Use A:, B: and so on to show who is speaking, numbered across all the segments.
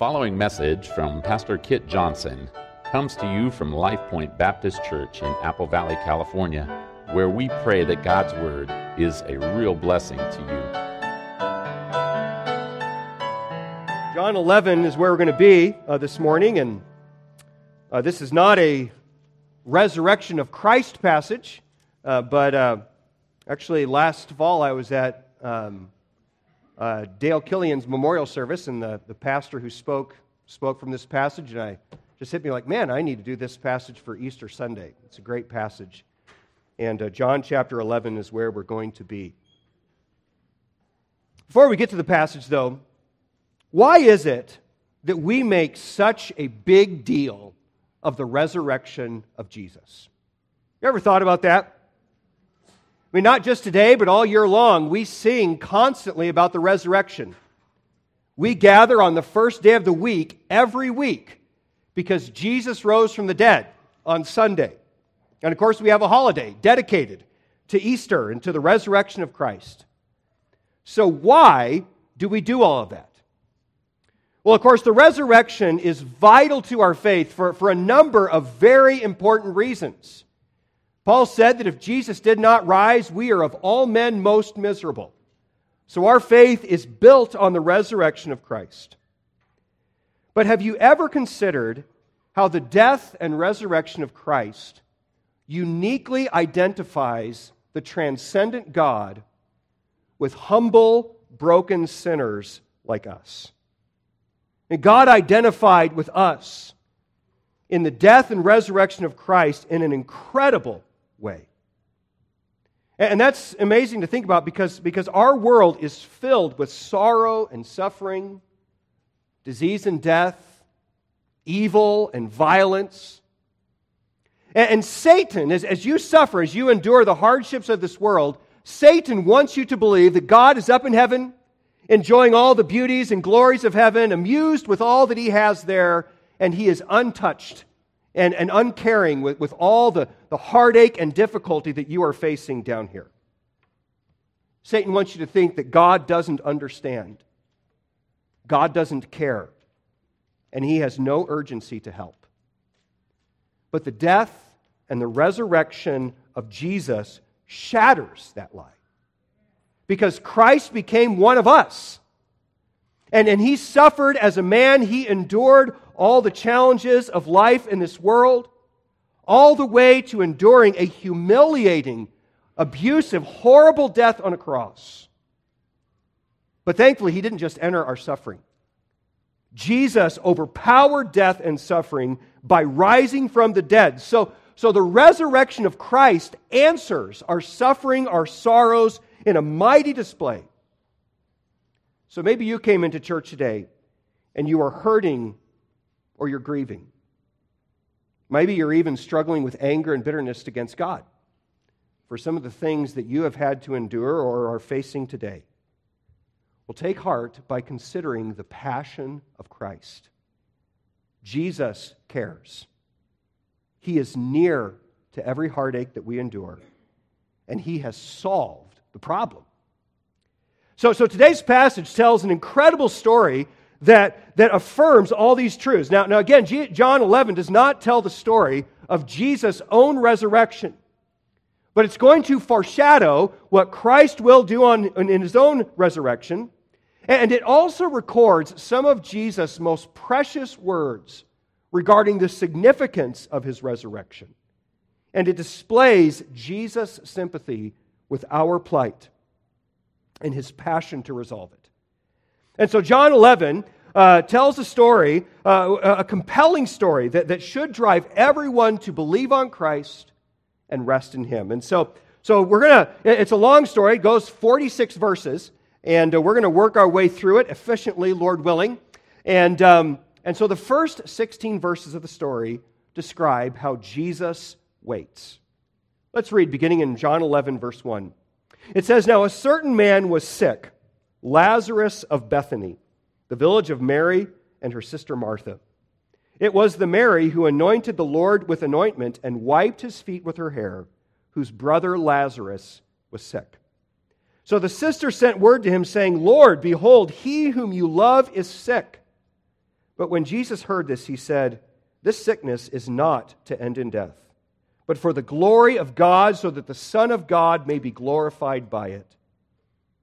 A: following message from Pastor Kit Johnson comes to you from Life Point Baptist Church in Apple Valley, California, where we pray that God's Word is a real blessing to you.
B: John 11 is where we're going to be uh, this morning, and uh, this is not a resurrection of Christ passage, uh, but uh, actually, last fall I was at um, uh, Dale Killian's memorial service, and the, the pastor who spoke spoke from this passage, and I just hit me like, man, I need to do this passage for Easter Sunday. It's a great passage. And uh, John chapter 11 is where we're going to be. Before we get to the passage, though, why is it that we make such a big deal of the resurrection of Jesus? You ever thought about that? I mean, not just today, but all year long, we sing constantly about the resurrection. We gather on the first day of the week every week because Jesus rose from the dead on Sunday. And of course, we have a holiday dedicated to Easter and to the resurrection of Christ. So, why do we do all of that? Well, of course, the resurrection is vital to our faith for, for a number of very important reasons. Paul said that if Jesus did not rise, we are of all men most miserable. So our faith is built on the resurrection of Christ. But have you ever considered how the death and resurrection of Christ uniquely identifies the transcendent God with humble, broken sinners like us? And God identified with us in the death and resurrection of Christ in an incredible way. And that's amazing to think about because, because our world is filled with sorrow and suffering, disease and death, evil and violence. And, and Satan, as, as you suffer, as you endure the hardships of this world, Satan wants you to believe that God is up in heaven, enjoying all the beauties and glories of heaven, amused with all that he has there, and he is untouched and, and uncaring with, with all the, the heartache and difficulty that you are facing down here. Satan wants you to think that God doesn't understand, God doesn't care, and he has no urgency to help. But the death and the resurrection of Jesus shatters that lie. Because Christ became one of us. And, and he suffered as a man, he endured all the challenges of life in this world, all the way to enduring a humiliating, abusive, horrible death on a cross. But thankfully, he didn't just enter our suffering. Jesus overpowered death and suffering by rising from the dead. So, so the resurrection of Christ answers our suffering, our sorrows in a mighty display. So maybe you came into church today and you are hurting or you're grieving. Maybe you're even struggling with anger and bitterness against God for some of the things that you have had to endure or are facing today. Well, take heart by considering the passion of Christ. Jesus cares. He is near to every heartache that we endure, and He has solved the problem. So, so today's passage tells an incredible story that, that affirms all these truths. Now, now again, G- John 11 does not tell the story of Jesus' own resurrection, but it's going to foreshadow what Christ will do on, in his own resurrection. And it also records some of Jesus' most precious words regarding the significance of his resurrection. And it displays Jesus' sympathy with our plight and his passion to resolve it. And so John 11 uh, tells a story, uh, a compelling story that, that should drive everyone to believe on Christ and rest in him. And so, so we're going to, it's a long story, it goes 46 verses, and uh, we're going to work our way through it efficiently, Lord willing. And, um, and so the first 16 verses of the story describe how Jesus waits. Let's read beginning in John 11, verse 1. It says, Now a certain man was sick Lazarus of Bethany, the village of Mary and her sister Martha. It was the Mary who anointed the Lord with anointment and wiped his feet with her hair, whose brother Lazarus was sick. So the sister sent word to him, saying, Lord, behold, he whom you love is sick. But when Jesus heard this, he said, This sickness is not to end in death, but for the glory of God, so that the Son of God may be glorified by it.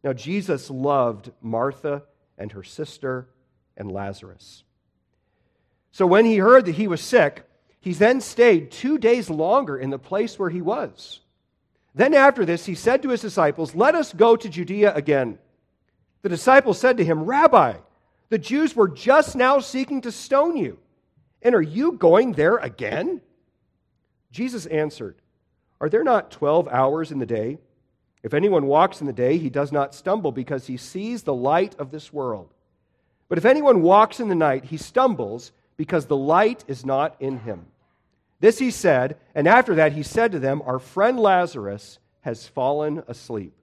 B: Now, Jesus loved Martha and her sister and Lazarus. So when he heard that he was sick, he then stayed two days longer in the place where he was. Then after this, he said to his disciples, Let us go to Judea again. The disciples said to him, Rabbi, the Jews were just now seeking to stone you, and are you going there again? Jesus answered, Are there not 12 hours in the day? If anyone walks in the day, he does not stumble because he sees the light of this world. But if anyone walks in the night, he stumbles because the light is not in him. This he said, and after that he said to them, Our friend Lazarus has fallen asleep.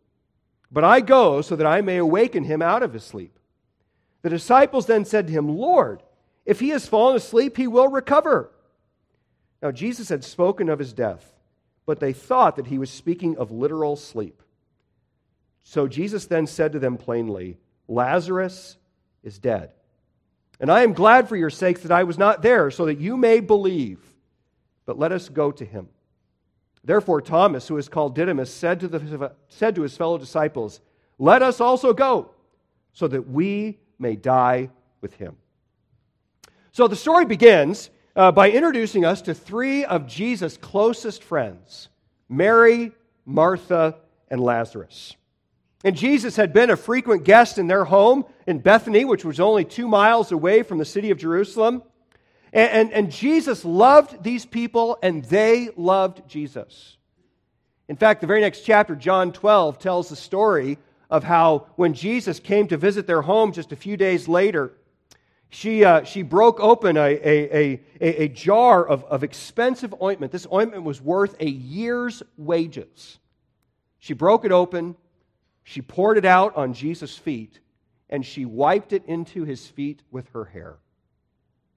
B: But I go so that I may awaken him out of his sleep. The disciples then said to him, Lord, if he has fallen asleep, he will recover. Now Jesus had spoken of his death, but they thought that he was speaking of literal sleep. So Jesus then said to them plainly, Lazarus is dead. And I am glad for your sakes that I was not there, so that you may believe. But let us go to him. Therefore, Thomas, who is called Didymus, said to, the, said to his fellow disciples, Let us also go, so that we may die with him. So the story begins uh, by introducing us to three of Jesus' closest friends Mary, Martha, and Lazarus. And Jesus had been a frequent guest in their home in Bethany, which was only two miles away from the city of Jerusalem. And, and, and, Jesus loved these people, and they loved Jesus. In fact, the very next chapter, John 12, tells the story of how when Jesus came to visit their home just a few days later, she, uh, she broke open a, a, a, a jar of, of expensive ointment. This ointment was worth a year's wages. She broke it open she poured it out on Jesus' feet, and she wiped it into his feet with her hair.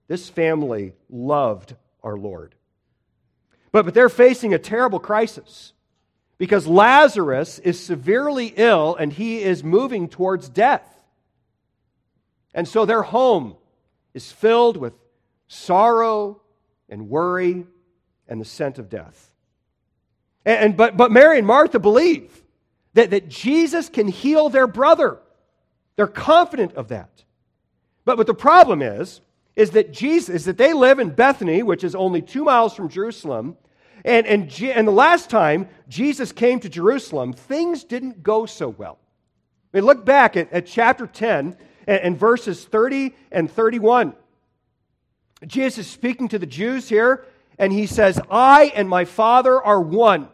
B: This family loved our Lord. But, but they're facing a terrible crisis because Lazarus is severely ill and he is moving towards death. And so their home is filled with sorrow and worry and the scent of death. And, and but, but Mary and Martha believe that, that Jesus can heal their brother. They're confident of that. But, but the problem is, is that Jesus, is that they live in Bethany, which is only two miles from Jerusalem. And, and, and the last time Jesus came to Jerusalem, things didn't go so well. I mean, look back at, at chapter 10 and, and verses 30 and 31. Jesus is speaking to the Jews here, and he says, I and my Father are one.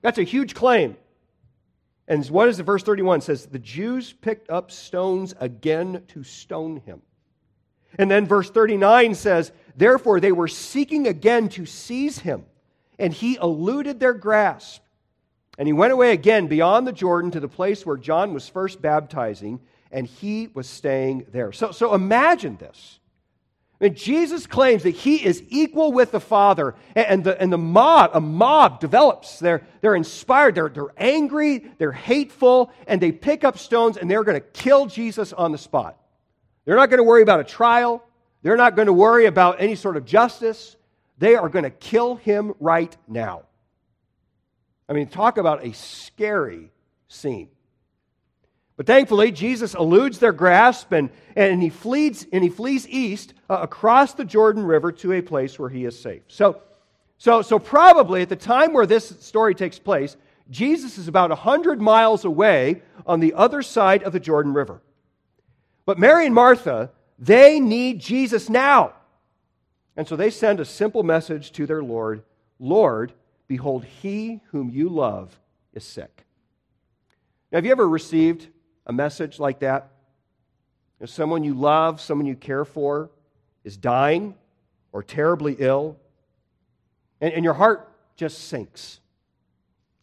B: That's a huge claim. And what is it? Verse 31 says, The Jews picked up stones again to stone him. And then verse 39 says, Therefore they were seeking again to seize him, and he eluded their grasp. And he went away again beyond the Jordan to the place where John was first baptizing, and he was staying there. So, so imagine this. And Jesus claims that he is equal with the Father, and the, and the mob, a mob develops. They're, they're inspired, they're, they're angry, they're hateful, and they pick up stones and they're going to kill Jesus on the spot. They're not going to worry about a trial, they're not going to worry about any sort of justice. They are going to kill him right now. I mean, talk about a scary scene. But thankfully, Jesus eludes their grasp and, and, he, flees, and he flees east uh, across the Jordan River to a place where he is safe. So, so, so, probably at the time where this story takes place, Jesus is about 100 miles away on the other side of the Jordan River. But Mary and Martha, they need Jesus now. And so they send a simple message to their Lord Lord, behold, he whom you love is sick. Now, have you ever received a message like that? If someone you love, someone you care for, is dying or terribly ill, and, and your heart just sinks.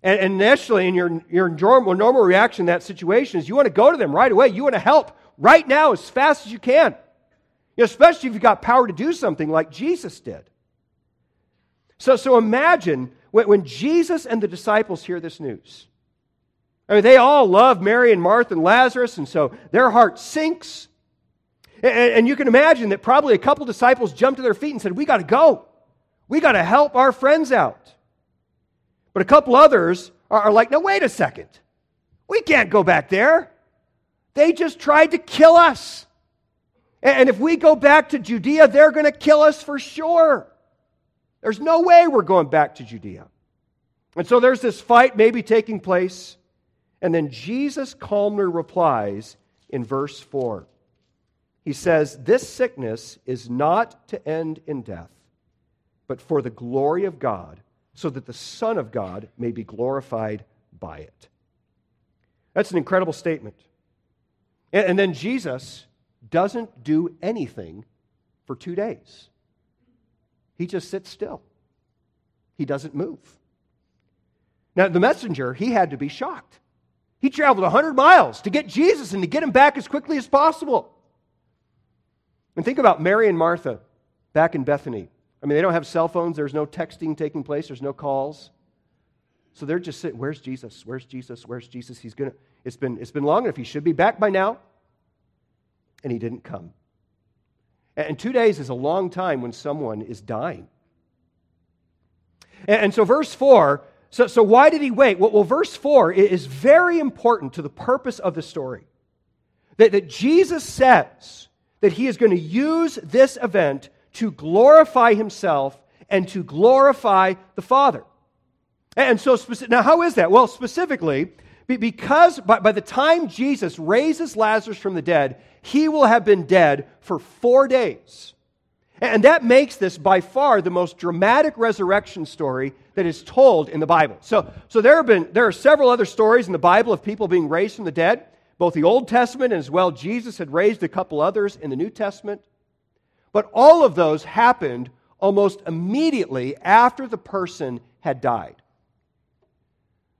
B: And, initially, in your, your normal, normal reaction in that situation is you want to go to them right away. You want to help right now as fast as you can, especially if you've got power to do something like Jesus did. So, so imagine when, when Jesus and the disciples hear this news. I mean, they all love Mary and Martha and Lazarus, and so their heart sinks. And, and you can imagine that probably a couple disciples jumped to their feet and said, We got to go. We got to help our friends out. But a couple others are, are like, No, wait a second. We can't go back there. They just tried to kill us. And if we go back to Judea, they're going to kill us for sure. There's no way we're going back to Judea. And so there's this fight maybe taking place. And then Jesus calmly replies in verse 4. He says, This sickness is not to end in death, but for the glory of God, so that the Son of God may be glorified by it. That's an incredible statement. And then Jesus doesn't do anything for two days. He just sits still. He doesn't move. Now, the messenger, he had to be shocked. He traveled 100 miles to get Jesus and to get him back as quickly as possible. And think about Mary and Martha back in Bethany. I mean, they don't have cell phones, there's no texting taking place, there's no calls. So they're just sitting, where's Jesus? Where's Jesus? Where's Jesus? He's gonna, it's been, it's been long enough. He should be back by now. And he didn't come. And two days is a long time when someone is dying. And so, verse 4 so, so why did he wait? Well, well, verse 4 is very important to the purpose of the story. That, that Jesus says that he is going to use this event to glorify himself and to glorify the Father. And so, now how is that? Well, specifically, because by, by the time Jesus raises Lazarus from the dead, he will have been dead for four days. And that makes this by far the most dramatic resurrection story that is told in the Bible. So, so there, have been, there are several other stories in the Bible of people being raised from the dead. Both the Old Testament and as well Jesus had raised a couple others in the New Testament. But all of those happened almost immediately after the person had died.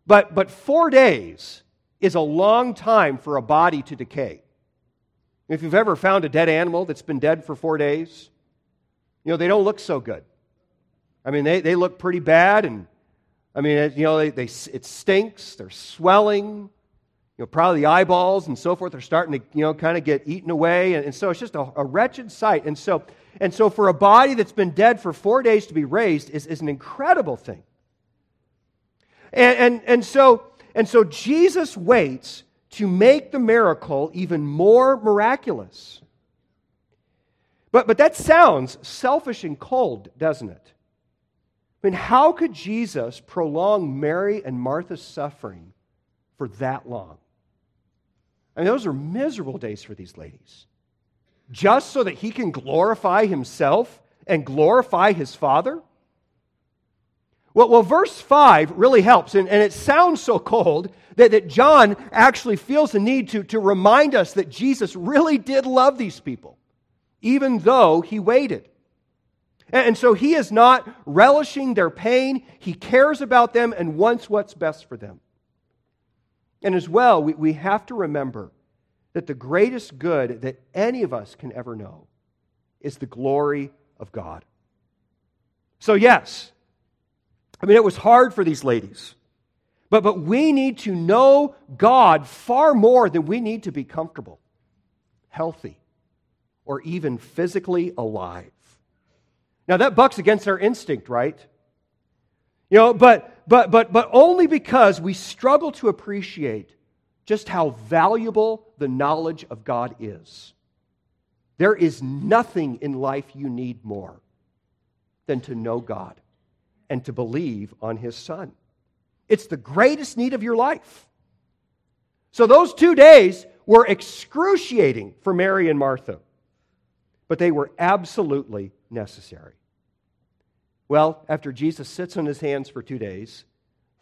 B: But, but four days is a long time for a body to decay. If you've ever found a dead animal that's been dead for four days, you know, they don't look so good. I mean, they, they look pretty bad, and I mean, you know, they, they, it stinks, they're swelling, you know, probably the eyeballs and so forth are starting to, you know, kind of get eaten away, and, and so it's just a, a, wretched sight. And so, and so for a body that's been dead for four days to be raised is, is an incredible thing. And, and, and, so, and so Jesus waits to make the miracle even more miraculous. But, but that sounds selfish and cold, doesn't it? I mean, how could Jesus prolong Mary and Martha's suffering for that long? I mean, those are miserable days for these ladies. Just so that he can glorify himself and glorify his Father? Well, well verse 5 really helps, and, and it sounds so cold that, that John actually feels the need to, to remind us that Jesus really did love these people, even though he waited. And, so he is not relishing their pain, he cares about them and wants what's best for them. And as well, we, we have to remember that the greatest good that any of us can ever know is the glory of God. So, yes, I mean, it was hard for these ladies. But, but we need to know God far more than we need to be comfortable, healthy, or even physically alive. Now, that bucks against our instinct, right? You know, but, but, but, but only because we struggle to appreciate just how valuable the knowledge of God is. There is nothing in life you need more than to know God and to believe on his son. It's the greatest need of your life. So those two days were excruciating for Mary and Martha, but they were absolutely necessary. Well, after Jesus sits on his hands for two days,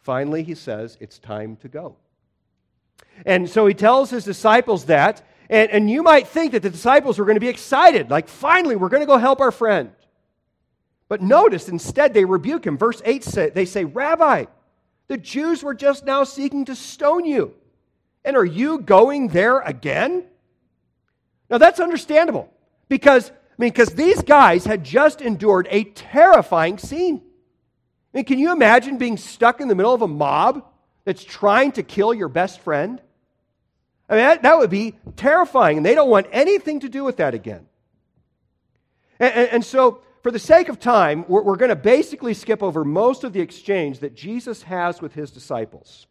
B: finally he says, It's time to go. And so he tells his disciples that, and, and you might think that the disciples were going to be excited, like, finally, we're going to go help our friend. But notice, instead, they rebuke him. Verse 8 say, they say, Rabbi, the Jews were just now seeking to stone you. And are you going there again? Now that's understandable because, I mean, because these guys had just endured a terrifying scene. I mean, can you imagine being stuck in the middle of a mob that's trying to kill your best friend? I mean, that, that would be terrifying, and they don't want anything to do with that again. And, and, and so, for the sake of time, we're, we're going to basically skip over most of the exchange that Jesus has with his disciples.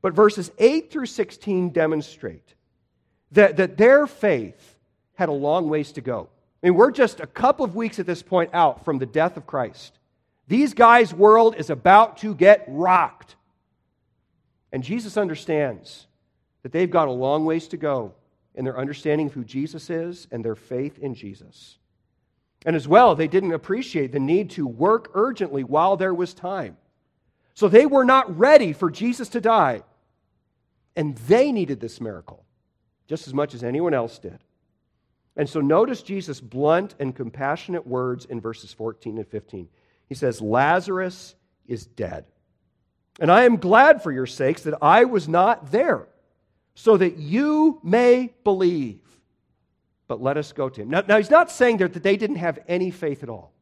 B: But verses 8 through 16 demonstrate that, that their faith had a long ways to go. I mean, we're just a couple of weeks at this point out from the death of Christ. These guys' world is about to get rocked. And Jesus understands that they've got a long ways to go in their understanding of who Jesus is and their faith in Jesus. And as well, they didn't appreciate the need to work urgently while there was time. So they were not ready for Jesus to die. And they needed this miracle just as much as anyone else did. And so notice Jesus' blunt and compassionate words in verses 14 and 15. He says, Lazarus is dead. And I am glad for your sakes that I was not there, so that you may believe. But let us go to him. Now, now he's not saying there that they didn't have any faith at all.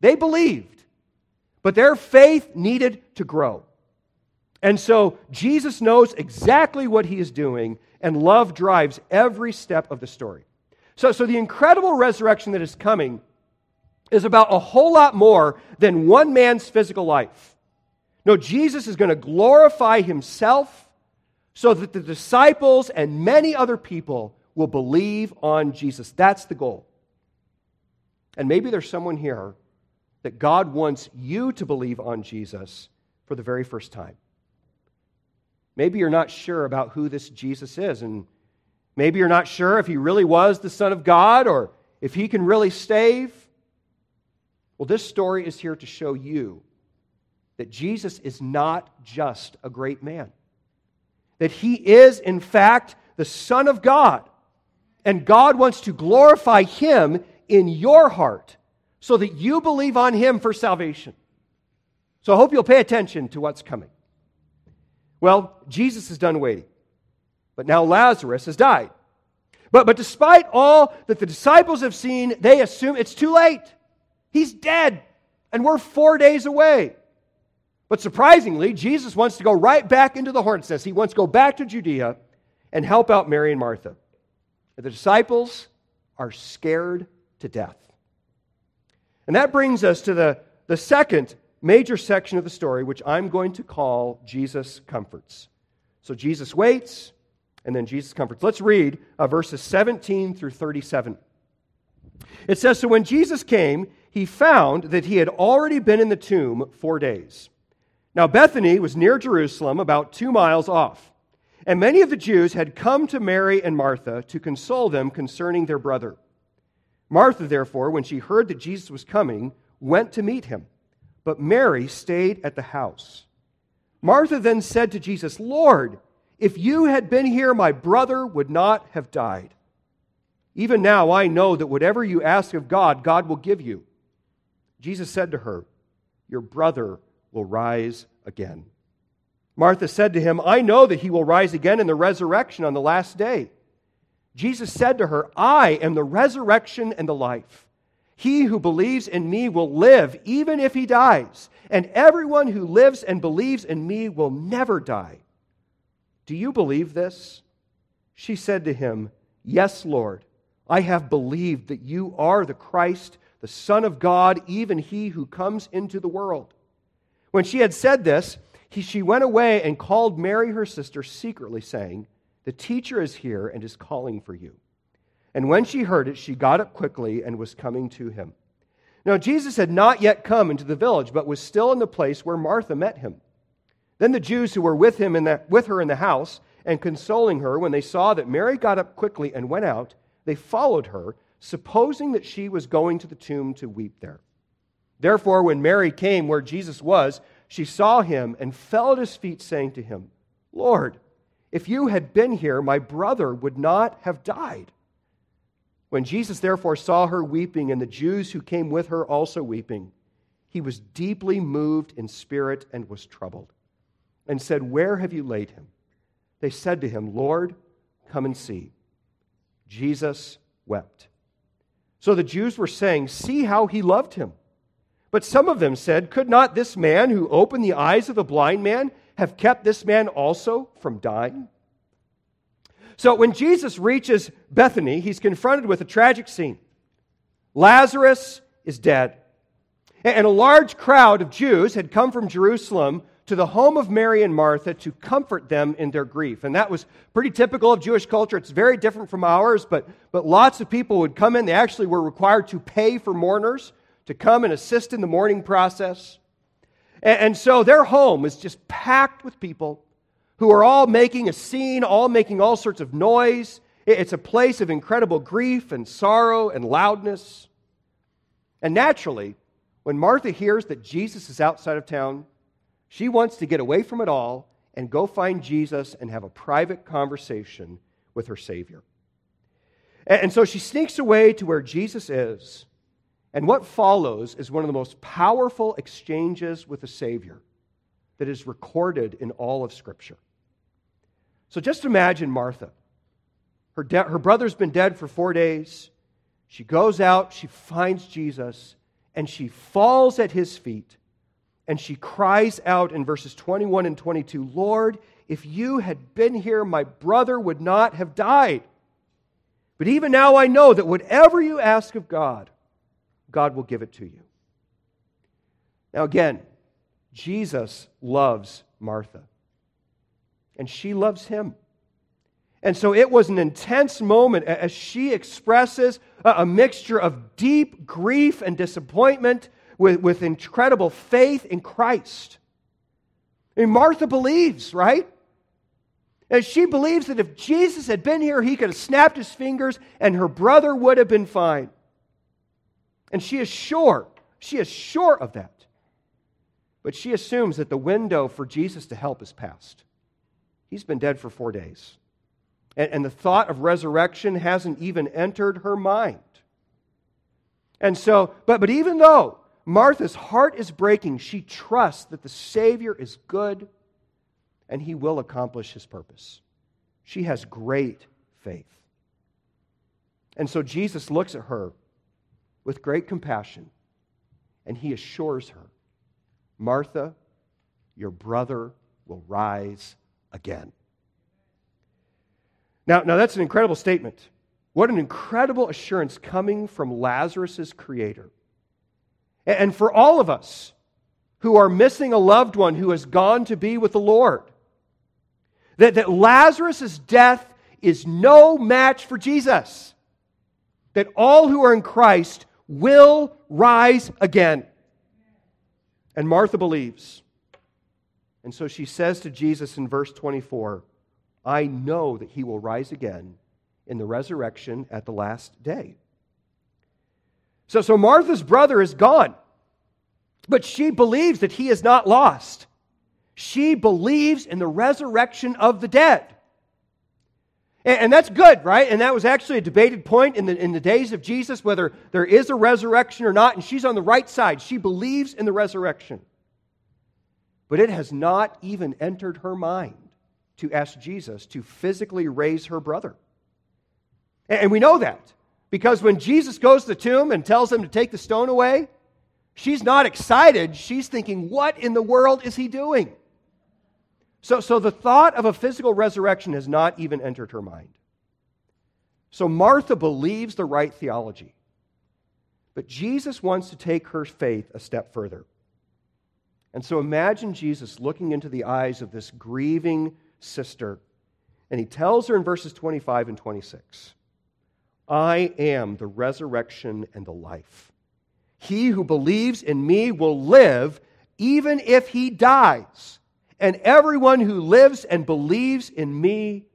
B: They believed, but their faith needed to grow. And so Jesus knows exactly what he is doing, and love drives every step of the story. So, so the incredible resurrection that is coming is about a whole lot more than one man's physical life. No, Jesus is going to glorify himself so that the disciples and many other people will believe on Jesus. That's the goal. And maybe there's someone here that God wants you to believe on Jesus for the very first time. Maybe you're not sure about who this Jesus is, and maybe you're not sure if he really was the Son of God or if he can really save. Well, this story is here to show you that Jesus is not just a great man, that he is, in fact, the Son of God. And God wants to glorify him in your heart so that you believe on him for salvation. So I hope you'll pay attention to what's coming. Well, Jesus is done waiting, but now Lazarus has died. But, but despite all that the disciples have seen, they assume it's too late. He's dead, and we're four days away. But surprisingly, Jesus wants to go right back into the hornet's nest. He wants to go back to Judea and help out Mary and Martha. And the disciples are scared to death. And that brings us to the, the second major section of the story, which I'm going to call Jesus comforts. So Jesus waits, and then Jesus comforts. Let's read uh, verses 17 through 37. It says So when Jesus came, he found that he had already been in the tomb four days. Now, Bethany was near Jerusalem, about two miles off. And many of the Jews had come to Mary and Martha to console them concerning their brother. Martha, therefore, when she heard that Jesus was coming, went to meet him but Mary stayed at the house. Martha then said to Jesus, Lord, if you had been here, my brother would not have died. Even now I know that whatever you ask of God, God will give you. Jesus said to her, Your brother will rise again. Martha said to him, I know that he will rise again in the resurrection on the last day. Jesus said to her, I am the resurrection and the life. He who believes in me will live even if he dies, and everyone who lives and believes in me will never die. Do you believe this? She said to him, Yes, Lord. I have believed that you are the Christ, the Son of God, even he who comes into the world. When she had said this, he, she went away and called Mary, her sister, secretly, saying, The teacher is here and is calling for you. And when she heard it, she got up quickly and was coming to him. Now, Jesus had not yet come into the village, but was still in the place where Martha met him. Then the Jews who were with, him in the, with her in the house and consoling her, when they saw that Mary got up quickly and went out, they followed her, supposing that she was going to the tomb to weep there. Therefore, when Mary came where Jesus was, she saw him and fell at his feet, saying to him, Lord, if you had been here, my brother would not have died. When Jesus therefore saw her weeping, and the Jews who came with her also weeping, he was deeply moved in spirit and was troubled, and said, Where have you laid him? They said to him, Lord, come and see. Jesus wept. So the Jews were saying, See how he loved him. But some of them said, Could not this man who opened the eyes of the blind man have kept this man also from dying? So when Jesus reaches Bethany, he's confronted with a tragic scene. Lazarus is dead. And a large crowd of Jews had come from Jerusalem to the home of Mary and Martha to comfort them in their grief. And that was pretty typical of Jewish culture. It's very different from ours, but, but lots of people would come in. They actually were required to pay for mourners to come and assist in the mourning process. And, and so their home is just packed with people who are all making a scene, all making all sorts of noise. It's a place of incredible grief and sorrow and loudness. And naturally, when Martha hears that Jesus is outside of town, she wants to get away from it all and go find Jesus and have a private conversation with her Savior. And so she sneaks away to where Jesus is. And what follows is one of the most powerful exchanges with the Savior that is recorded in all of Scripture. So just imagine Martha. Her, de- her brother's been dead for four days. She goes out, she finds Jesus, and she falls at his feet. And she cries out in verses 21 and 22 Lord, if you had been here, my brother would not have died. But even now I know that whatever you ask of God, God will give it to you. Now, again, Jesus loves Martha and she loves him. And so it was an intense moment as she expresses a mixture of deep grief and disappointment with, with incredible faith in Christ. And Martha believes, right? And she believes that if Jesus had been here, he could have snapped his fingers and her brother would have been fine. And she is sure, she is sure of that. But she assumes that the window for Jesus to help is past. He's been dead for four days. And, and the thought of resurrection hasn't even entered her mind. And so, but, but even though Martha's heart is breaking, she trusts that the Savior is good and he will accomplish his purpose. She has great faith. And so Jesus looks at her with great compassion and he assures her Martha, your brother will rise again. Now, now that's an incredible statement. What an incredible assurance coming from Lazarus' creator. And for all of us who are missing a loved one who has gone to be with the Lord, that, that Lazarus' death is no match for Jesus. That all who are in Christ will rise again. And Martha believes. And so she says to Jesus in verse 24, I know that he will rise again in the resurrection at the last day. So, so Martha's brother is gone, but she believes that he is not lost. She believes in the resurrection of the dead. And, and that's good, right? And that was actually a debated point in the, in the days of Jesus whether there is a resurrection or not. And she's on the right side. She believes in the resurrection. But it has not even entered her mind to ask Jesus to physically raise her brother. And we know that because when Jesus goes to the tomb and tells them to take the stone away, she's not excited. She's thinking, what in the world is he doing? So, so the thought of a physical resurrection has not even entered her mind. So Martha believes the right theology. But Jesus wants to take her faith a step further. And so imagine Jesus looking into the eyes of this grieving sister, and he tells her in verses 25 and 26 I am the resurrection and the life. He who believes in me will live even if he dies, and everyone who lives and believes in me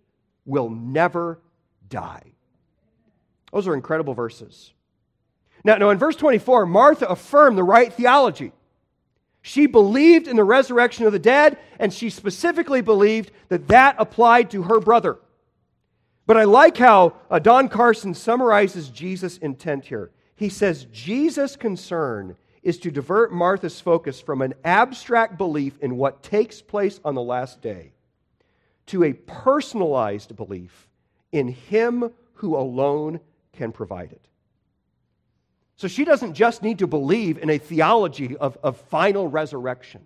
B: will never die. Those are incredible verses. Now, now in verse 24, Martha affirmed the right theology. She believed in the resurrection of the dead, and she specifically believed that that applied to her brother. But I like how uh, Don Carson summarizes Jesus' intent here. He says Jesus' concern is to divert Martha's focus from an abstract belief in what takes place on the last day to a personalized belief in Him who alone can provide it. So she doesn't just need to believe in a theology of, of final resurrection.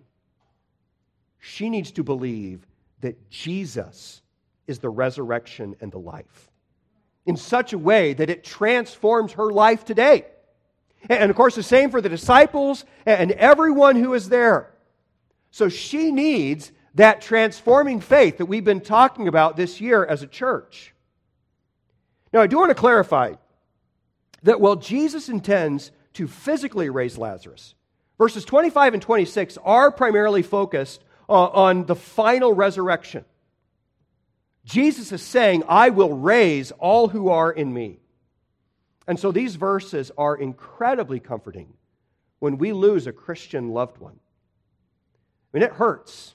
B: She needs to believe that Jesus is the resurrection and the life in such a way that it transforms her life today. And of course, the same for the disciples and everyone who is there. So she needs that transforming faith that we've been talking about this year as a church. Now, I do want to clarify that while Jesus intends to physically raise Lazarus, verses 25 and 26 are primarily focused uh, on the final resurrection. Jesus is saying, I will raise all who are in me. And so these verses are incredibly comforting when we lose a Christian loved one. I mean, it hurts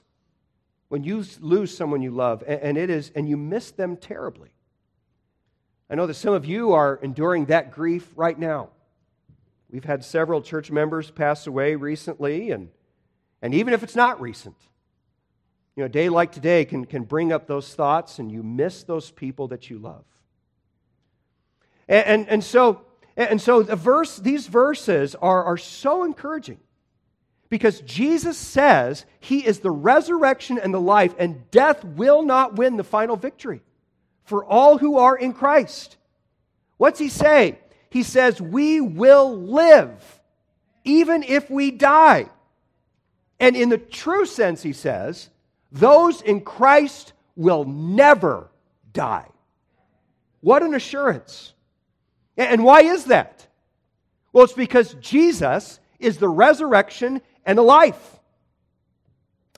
B: when you lose someone you love, and it is, and you miss them terribly. I know that some of you are enduring that grief right now. We've had several church members pass away recently, and, and even if it's not recent, you know, a day like today can, can bring up those thoughts, and you miss those people that you love. And, and, and so, and so the verse, these verses are, are so encouraging because Jesus says he is the resurrection and the life, and death will not win the final victory for all who are in Christ. What's he say? He says, We will live even if we die. And in the true sense, he says, those in Christ will never die. What an assurance. And why is that? Well, it's because Jesus is the resurrection and the life.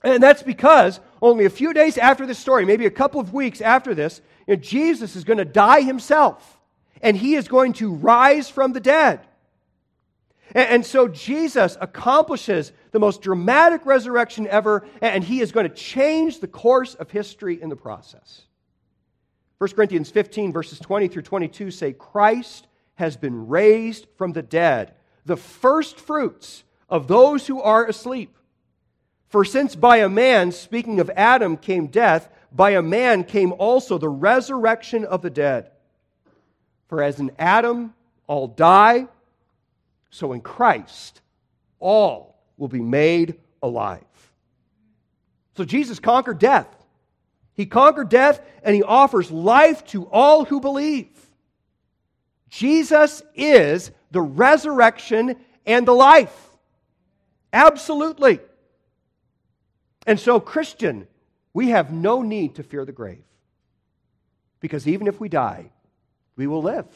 B: And that's because only a few days after this story, maybe a couple of weeks after this, you know, Jesus is going to die himself and he is going to rise from the dead. And, so Jesus accomplishes the most dramatic resurrection ever, and he is going to change the course of history in the process. 1 Corinthians 15, verses 20 through 22 say, Christ has been raised from the dead, the first fruits of those who are asleep. For since by a man, speaking of Adam, came death, by a man came also the resurrection of the dead. For as in Adam all die, so in Christ all will be made alive. So Jesus conquered death. He conquered death and he offers life to all who believe. Jesus is the resurrection and the life. Absolutely. And so, Christian, we have no need to fear the grave. Because even if we die, we will live.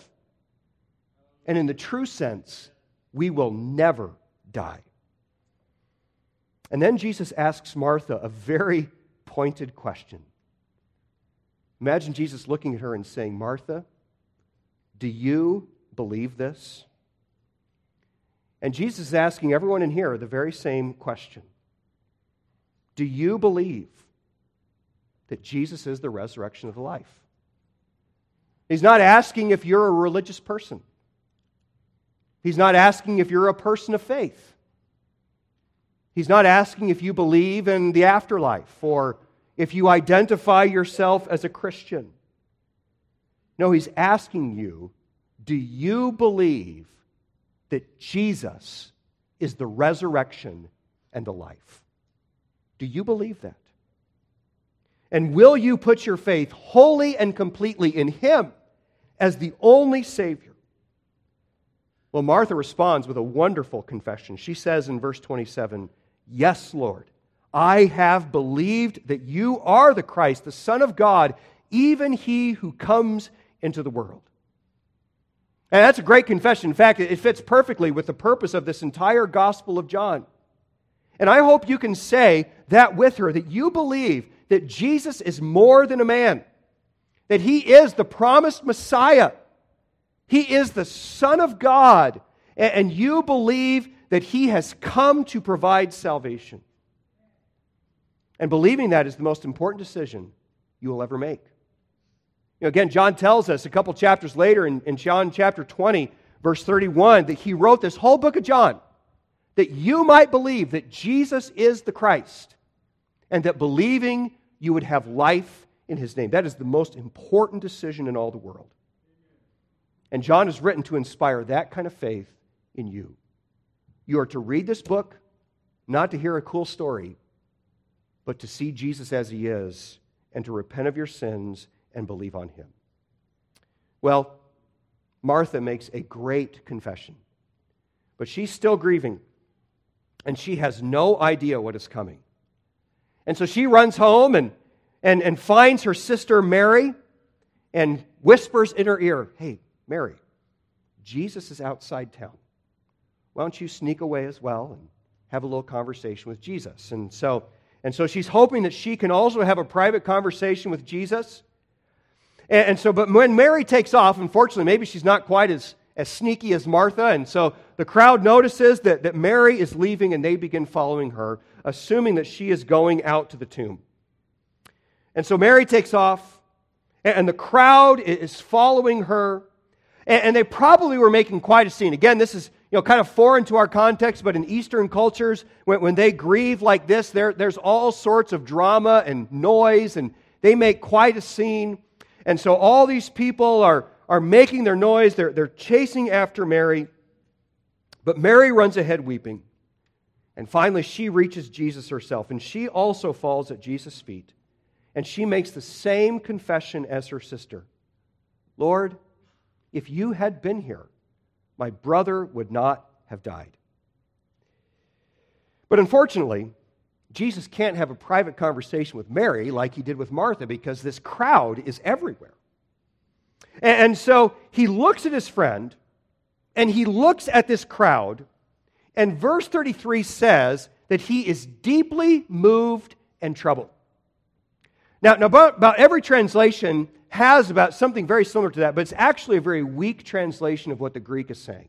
B: And in the true sense, we will never die. And then Jesus asks Martha a very pointed question. Imagine Jesus looking at her and saying, Martha, do you believe this? And Jesus is asking everyone in here the very same question Do you believe that Jesus is the resurrection of the life? He's not asking if you're a religious person. He's not asking if you're a person of faith. He's not asking if you believe in the afterlife or if you identify yourself as a Christian. No, he's asking you do you believe that Jesus is the resurrection and the life? Do you believe that? And will you put your faith wholly and completely in him as the only Savior? Well, Martha responds with a wonderful confession. She says in verse 27 Yes, Lord, I have believed that you are the Christ, the Son of God, even he who comes into the world. And that's a great confession. In fact, it fits perfectly with the purpose of this entire Gospel of John. And I hope you can say that with her that you believe that Jesus is more than a man, that he is the promised Messiah, he is the Son of God, and you believe that He has come to provide salvation. And believing that is the most important decision you will ever make. You know, again, John tells us a couple chapters later in, in John chapter 20, verse 31, that he wrote this whole book of John that you might believe that Jesus is the Christ and that believing you would have life in his name. That is the most important decision in all the world. And John is written to inspire that kind of faith in you. You are to read this book not to hear a cool story, but to see Jesus as he is and to repent of your sins and believe on him. Well, Martha makes a great confession, but she's still grieving, and she has no idea what is coming. And so she runs home and, and, and finds her sister Mary and whispers in her ear, Hey, Mary, Jesus is outside town. Why don't you sneak away as well and have a little conversation with Jesus? And so, and so she's hoping that she can also have a private conversation with Jesus. And, and so, but when Mary takes off, unfortunately, maybe she's not quite as, as sneaky as Martha. And so the crowd notices that, that Mary is leaving and they begin following her, assuming that she is going out to the tomb. And so Mary takes off, and the crowd is following her. And they probably were making quite a scene. Again, this is you know, kind of foreign to our context, but in Eastern cultures, when, when they grieve like this, there, there's all sorts of drama and noise, and they make quite a scene. And so all these people are, are making their noise, they're, they're chasing after Mary. But Mary runs ahead weeping. And finally, she reaches Jesus herself, and she also falls at Jesus' feet. And she makes the same confession as her sister Lord, if you had been here, my brother would not have died. But unfortunately, Jesus can't have a private conversation with Mary like he did with Martha because this crowd is everywhere. And so he looks at his friend and he looks at this crowd, and verse 33 says that he is deeply moved and troubled. Now, now about, about every translation has about something very similar to that, but it's actually a very weak translation of what the Greek is saying.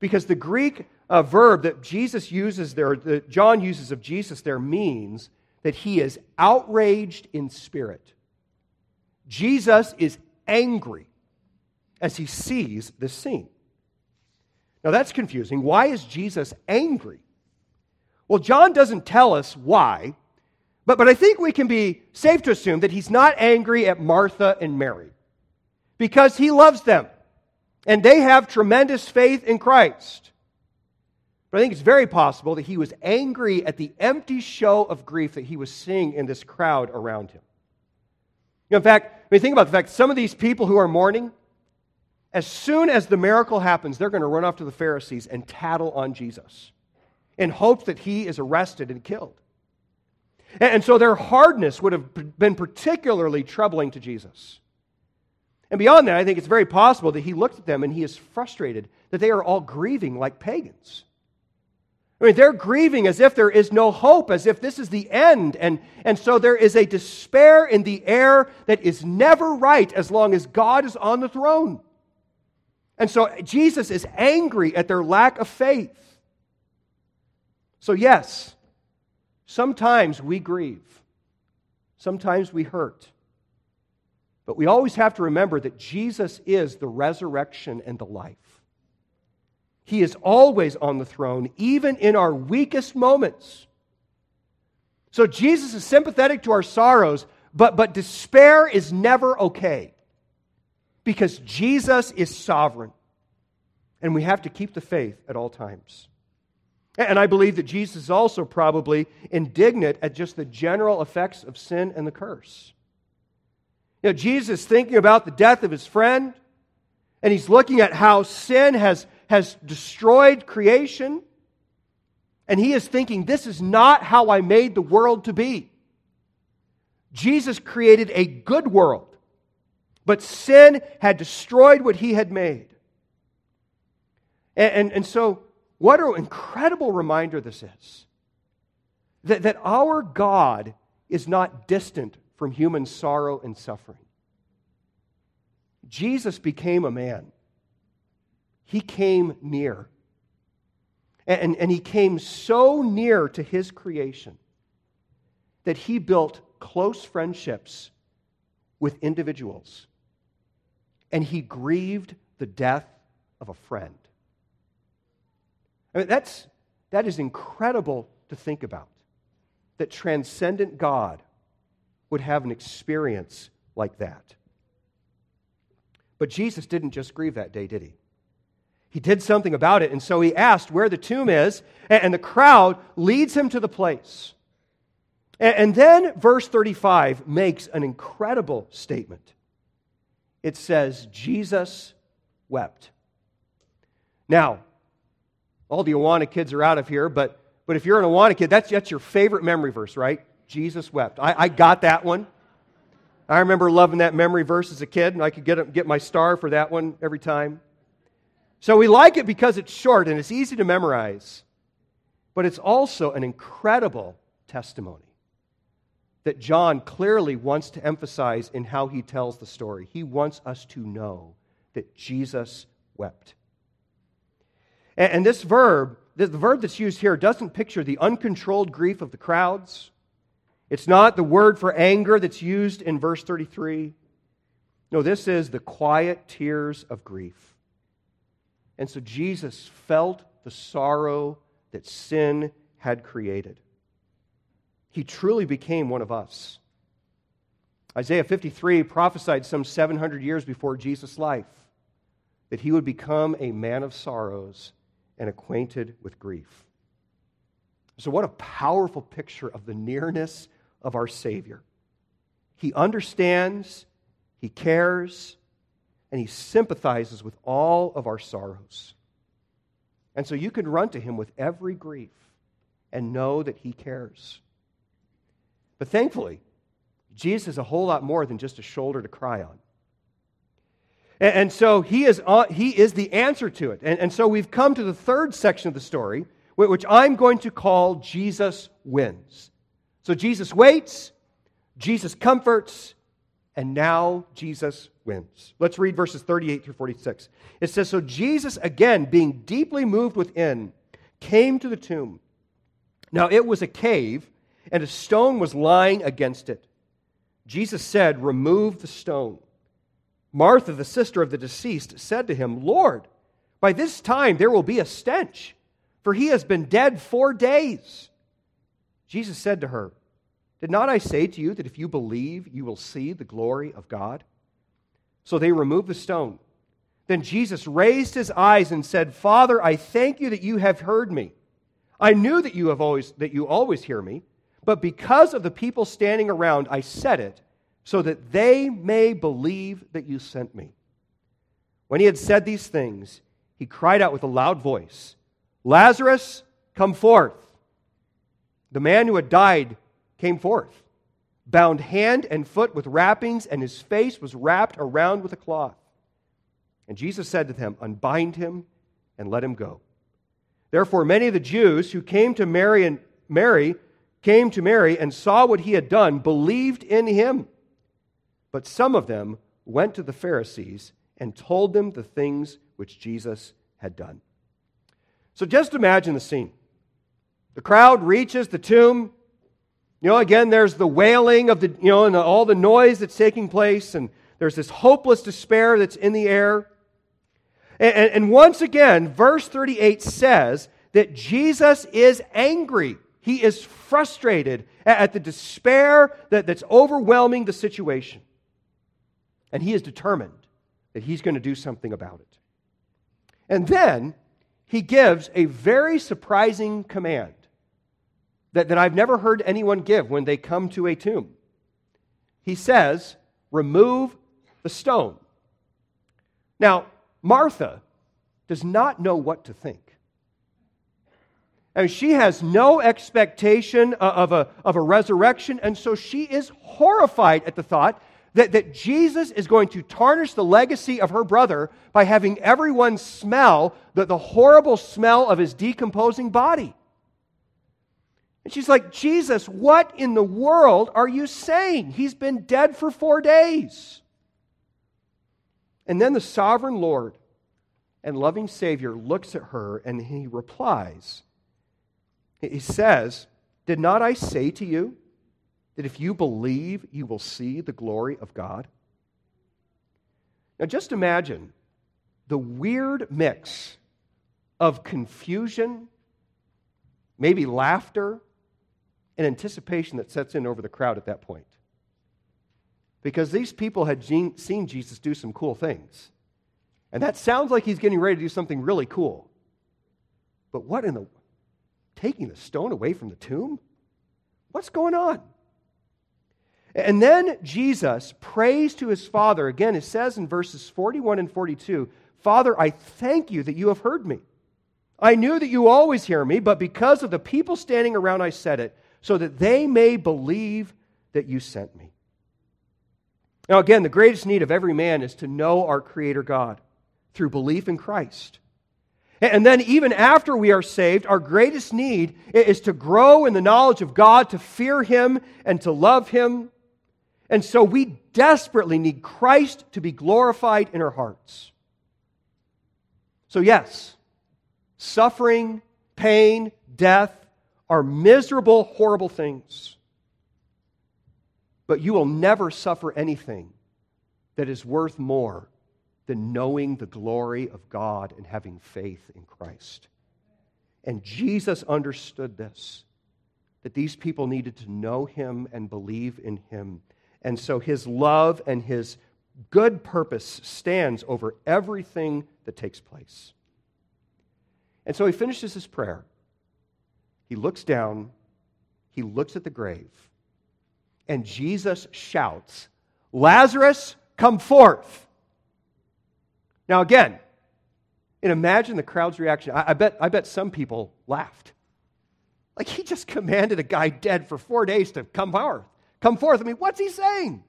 B: Because the Greek uh, verb that Jesus uses there, that John uses of Jesus there, means that he is outraged in spirit. Jesus is angry as he sees this scene. Now that's confusing. Why is Jesus angry? Well, John doesn't tell us why, but, but I think we can be safe to assume that he's not angry at Martha and Mary because he loves them and they have tremendous faith in Christ. But I think it's very possible that he was angry at the empty show of grief that he was seeing in this crowd around him. In fact, when you think about the fact some of these people who are mourning, as soon as the miracle happens, they're going to run off to the Pharisees and tattle on Jesus in hopes that he is arrested and killed. And so their hardness would have been particularly troubling to Jesus. And beyond that, I think it's very possible that he looked at them and he is frustrated that they are all grieving like pagans. I mean, they're grieving as if there is no hope, as if this is the end. And, and so there is a despair in the air that is never right as long as God is on the throne. And so Jesus is angry at their lack of faith. So, yes, Sometimes we grieve, sometimes we hurt. But we always have to remember that Jesus is the resurrection and the life. He is always on the throne, even in our weakest moments. So Jesus is sympathetic to our sorrows, but, but despair is never okay because Jesus is sovereign. And we have to keep the faith at all times. And I believe that Jesus is also probably indignant at just the general effects of sin and the curse. You know, Jesus thinking about the death of his friend, and he's looking at how sin has, has destroyed creation. And he is thinking, this is not how I made the world to be. Jesus created a good world, but sin had destroyed what he had made. And, and, and so what an incredible reminder this is that, that our God is not distant from human sorrow and suffering. Jesus became a man, he came near. And, and he came so near to his creation that he built close friendships with individuals. And he grieved the death of a friend. I mean, that's, that is incredible to think about. That transcendent God would have an experience like that. But Jesus didn't just grieve that day, did he? He did something about it, and so he asked where the tomb is, and the crowd leads him to the place. And, then verse 35 makes an incredible statement. It says, Jesus wept. Now, all the Awana kids are out of here, but, but if you're an Awana kid, that's, that's your favorite memory verse, right? Jesus wept. I, I got that one. I remember loving that memory verse as a kid, and I could get, get my star for that one every time. So we like it because it's short and it's easy to memorize, but it's also an incredible testimony that John clearly wants to emphasize in how he tells the story. He wants us to know that Jesus wept. And, this verb, the verb that's used here, doesn't picture the uncontrolled grief of the crowds. It's not the word for anger that's used in verse 33. No, this is the quiet tears of grief. And so Jesus felt the sorrow that sin had created. He truly became one of us. Isaiah 53 prophesied some 700 years before Jesus' life that he would become a man of sorrows and acquainted with grief. So, what a powerful picture of the nearness of our Savior. He understands, He cares, and He sympathizes with all of our sorrows. And so you can run to Him with every grief and know that He cares. But thankfully, Jesus is a whole lot more than just a shoulder to cry on. And, so he is, uh, he is the answer to it. And, and so we've come to the third section of the story, which I'm going to call Jesus wins. So Jesus waits, Jesus comforts, and now Jesus wins. Let's read verses 38 through 46. It says So Jesus, again, being deeply moved within, came to the tomb. Now it was a cave, and a stone was lying against it. Jesus said, Remove the stone. Martha, the sister of the deceased, said to him, Lord, by this time there will be a stench, for he has been dead four days. Jesus said to her, Did not I say to you that if you believe, you will see the glory of God? So they removed the stone. Then Jesus raised his eyes and said, Father, I thank you that you have heard me. I knew that you have always that you always hear me, but because of the people standing around, I said it so that they may believe that you sent me. When he had said these things, he cried out with a loud voice, Lazarus, come forth. The man who had died came forth, bound hand and foot with wrappings, and his face was wrapped around with a cloth. And Jesus said to them, Unbind him and let him go. Therefore, many of the Jews who came to Mary and Mary came to Mary and saw what he had done, believed in him. But some of them went to the Pharisees and told them the things which Jesus had done. So just imagine the scene. The crowd reaches the tomb. You know, again, there's the wailing of the, you know, and all the noise that's taking place, and there's this hopeless despair that's in the air. And, and, and once again, verse 38 says that Jesus is angry. He is frustrated at, at the despair that, that's overwhelming the situation and he is determined that he's going to do something about it. And then he gives a very surprising command that, that I've never heard anyone give when they come to a tomb. He says, Remove the stone. Now, Martha does not know what to think. And she has no expectation of a, of a resurrection, and so she is horrified at the thought that, that Jesus is going to tarnish the legacy of her brother by having everyone smell the, the horrible smell of his decomposing body. And she's like, Jesus, what in the world are you saying? He's been dead for four days. And then the sovereign Lord and loving Savior looks at her and he replies. He says, Did not I say to you that if you believe, you will see the glory of God? Now, just imagine the weird mix of confusion, maybe laughter, and anticipation that sets in over the crowd at that point. Because these people had seen Jesus do some cool things. And that sounds like he's getting ready to do something really cool. But what in the. Taking the stone away from the tomb? What's going on? And then Jesus prays to his Father. Again, it says in verses 41 and 42 Father, I thank you that you have heard me. I knew that you always hear me, but because of the people standing around, I said it, so that they may believe that you sent me. Now, again, the greatest need of every man is to know our Creator God through belief in Christ. And then, even after we are saved, our greatest need is to grow in the knowledge of God, to fear Him, and to love Him. And so we desperately need Christ to be glorified in our hearts. So, yes, suffering, pain, death are miserable, horrible things. But you will never suffer anything that is worth more than knowing the glory of God and having faith in Christ. And Jesus understood this that these people needed to know him and believe in him. And so his love and his good purpose stands over everything that takes place. And so he finishes his prayer. He looks down, he looks at the grave, and Jesus shouts, Lazarus, come forth. Now, again, and imagine the crowd's reaction. I, I, bet, I bet some people laughed. Like he just commanded a guy dead for four days to come forth. Come forth. I mean, what's he saying?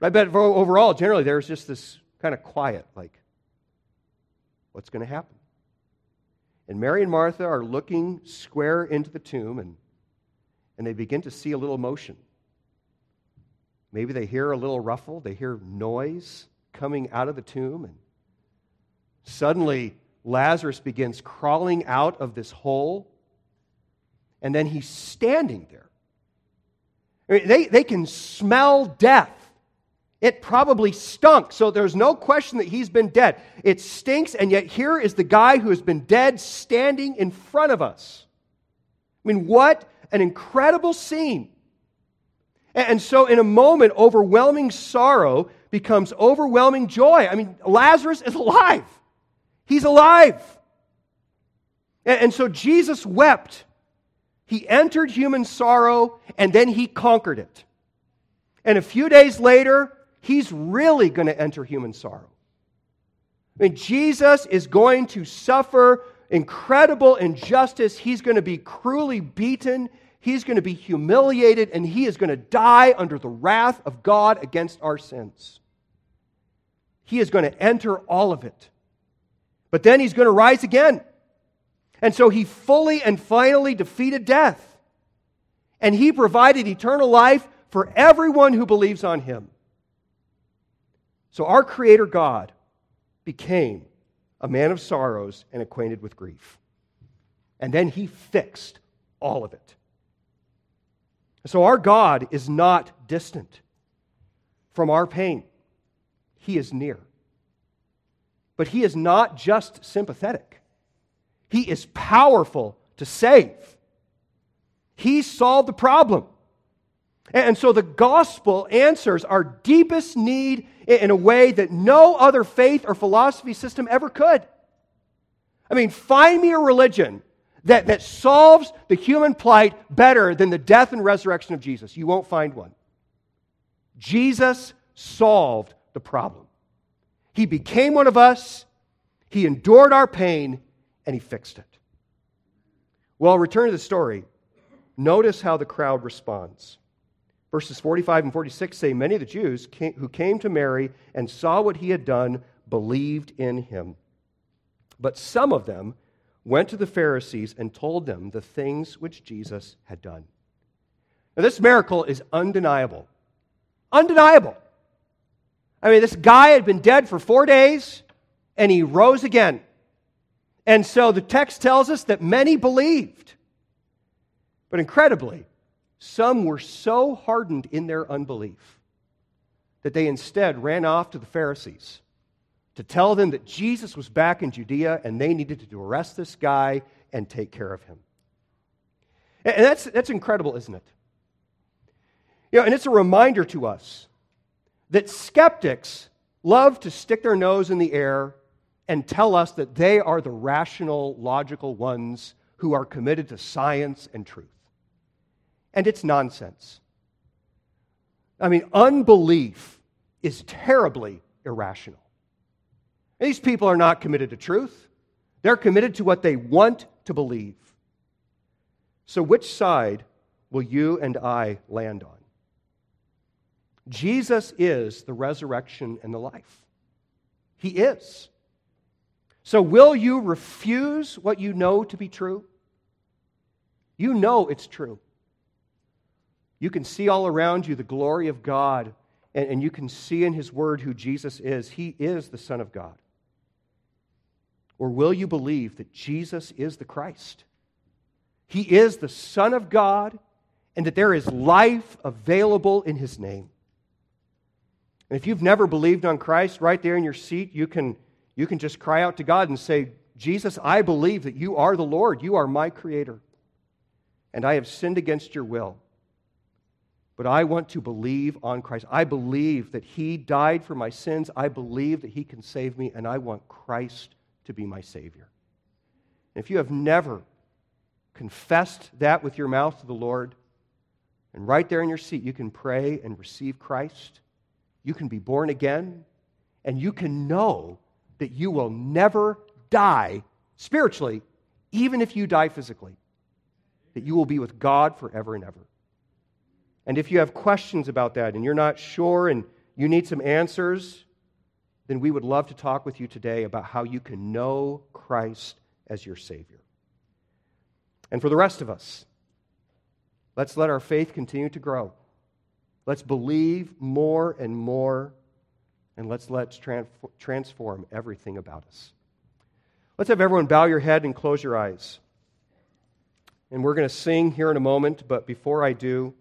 B: I bet overall, generally, there's just this kind of quiet, like, what's going to happen? And Mary and Martha are looking square into the tomb, and, and they begin to see a little motion. Maybe they hear a little ruffle, they hear noise coming out of the tomb, and suddenly Lazarus begins crawling out of this hole, and then he's standing there. They, they can smell death. It probably stunk, so there's no question that he's been dead. It stinks, and yet here is the guy who has been dead standing in front of us. I mean, what an incredible scene. And so, in a moment, overwhelming sorrow becomes overwhelming joy. I mean, Lazarus is alive. He's alive. And so, Jesus wept. He entered human sorrow, and then he conquered it. And a few days later, he's really going to enter human sorrow. I mean, Jesus is going to suffer incredible injustice. He's going to be cruelly beaten. He's going to be humiliated, and he is going to die under the wrath of God against our sins. He is going to enter all of it. But then he's going to rise again. And so he fully and finally defeated death. And he provided eternal life for everyone who believes on him. So our Creator God became a man of sorrows and acquainted with grief. And then he fixed all of it. So our God is not distant from our pain, he is near. But he is not just sympathetic, he is powerful to save. He solved the problem. And so the gospel answers our deepest need in a way that no other faith or philosophy system ever could. I mean, find me a religion that, that solves the human plight better than the death and resurrection of Jesus. You won't find one. Jesus solved the problem. He became one of us, He endured our pain, and He fixed it. Well, return to the story. Notice how the crowd responds. Verses 45 and 46 say Many of the Jews came, who came to Mary and saw what he had done believed in him. But some of them went to the Pharisees and told them the things which Jesus had done. Now, this miracle is undeniable. Undeniable. I mean, this guy had been dead for four days and he rose again. And so the text tells us that many believed. But incredibly, some were so hardened in their unbelief that they instead ran off to the Pharisees to tell them that Jesus was back in Judea and they needed to arrest this guy and take care of him. And that's, that's incredible, isn't it? You know, and it's a reminder to us that skeptics love to stick their nose in the air and tell us that they are the rational, logical ones who are committed to science and truth. and it's nonsense. I mean, unbelief is terribly irrational. These people are not committed to truth, they're committed to what they want to believe. So, which side will you and I land on? Jesus is the resurrection and the life. He is. So, will you refuse what you know to be true? You know it's true. You can see all around you the glory of God, and, and you can see in His Word who Jesus is. He is the Son of God. Or will you believe that Jesus is the Christ? He is the Son of God, and that there is life available in His name. And if you've never believed on Christ, right there in your seat, you can, you can just cry out to God and say, Jesus, I believe that you are the Lord. You are my Creator. And I have sinned against your will. But I want to believe on Christ. I believe that He died for my sins. I believe that He can save me, and I want Christ to be my Savior. If you have never confessed that with your mouth to the Lord, and right there in your seat, you can pray and receive Christ, you can be born again, and you can know that you will never die spiritually, even if you die physically, that you will be with God forever and ever. And if you have questions about that and you're not sure and you need some answers, then we would love to talk with you today about how you can know Christ as your Savior. And for the rest of us, let's let our faith continue to grow. Let's believe more and more, and let's let's transform everything about us. Let's have everyone bow your head and close your eyes. And we're going to sing here in a moment, but before I do,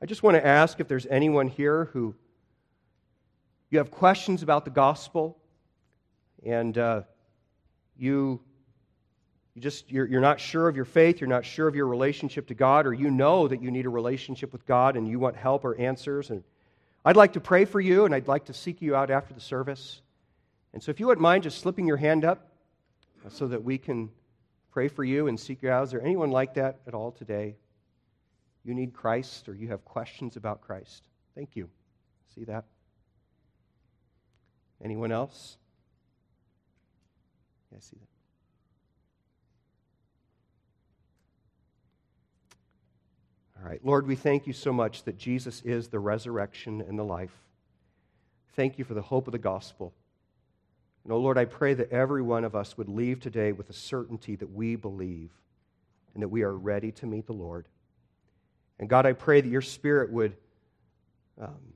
B: I just want to ask if there's anyone here who you have questions about the gospel and uh, you you just you're, you're not sure of your faith you're not sure of your relationship to god or you know that you need a relationship with god and you want help or answers and i'd like to pray for you and i'd like to seek you out after the service. And so if you wouldn't mind just slipping your hand up uh, so that we can pray for you and seek you out. Is there anyone like that at all today? You need christ or you have questions about christ? Thank you. See that? Anyone else? Yeah, I see that All right. Lord, we thank you so much that Jesus is the resurrection and the life. Thank you for the hope of the gospel. And, oh Lord, I pray that every one of us would leave today with a certainty that we believe and that we are ready to meet the Lord. And God, I pray that your Spirit would um,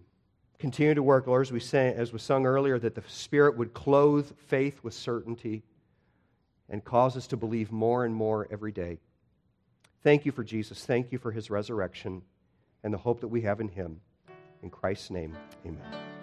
B: continue to work, Lord, as we, sang, as we sung earlier, that the Spirit would clothe faith with certainty and cause us to believe more and more every day. Thank you for Jesus. Thank you for his resurrection and the hope that we have in him. In Christ's name, amen.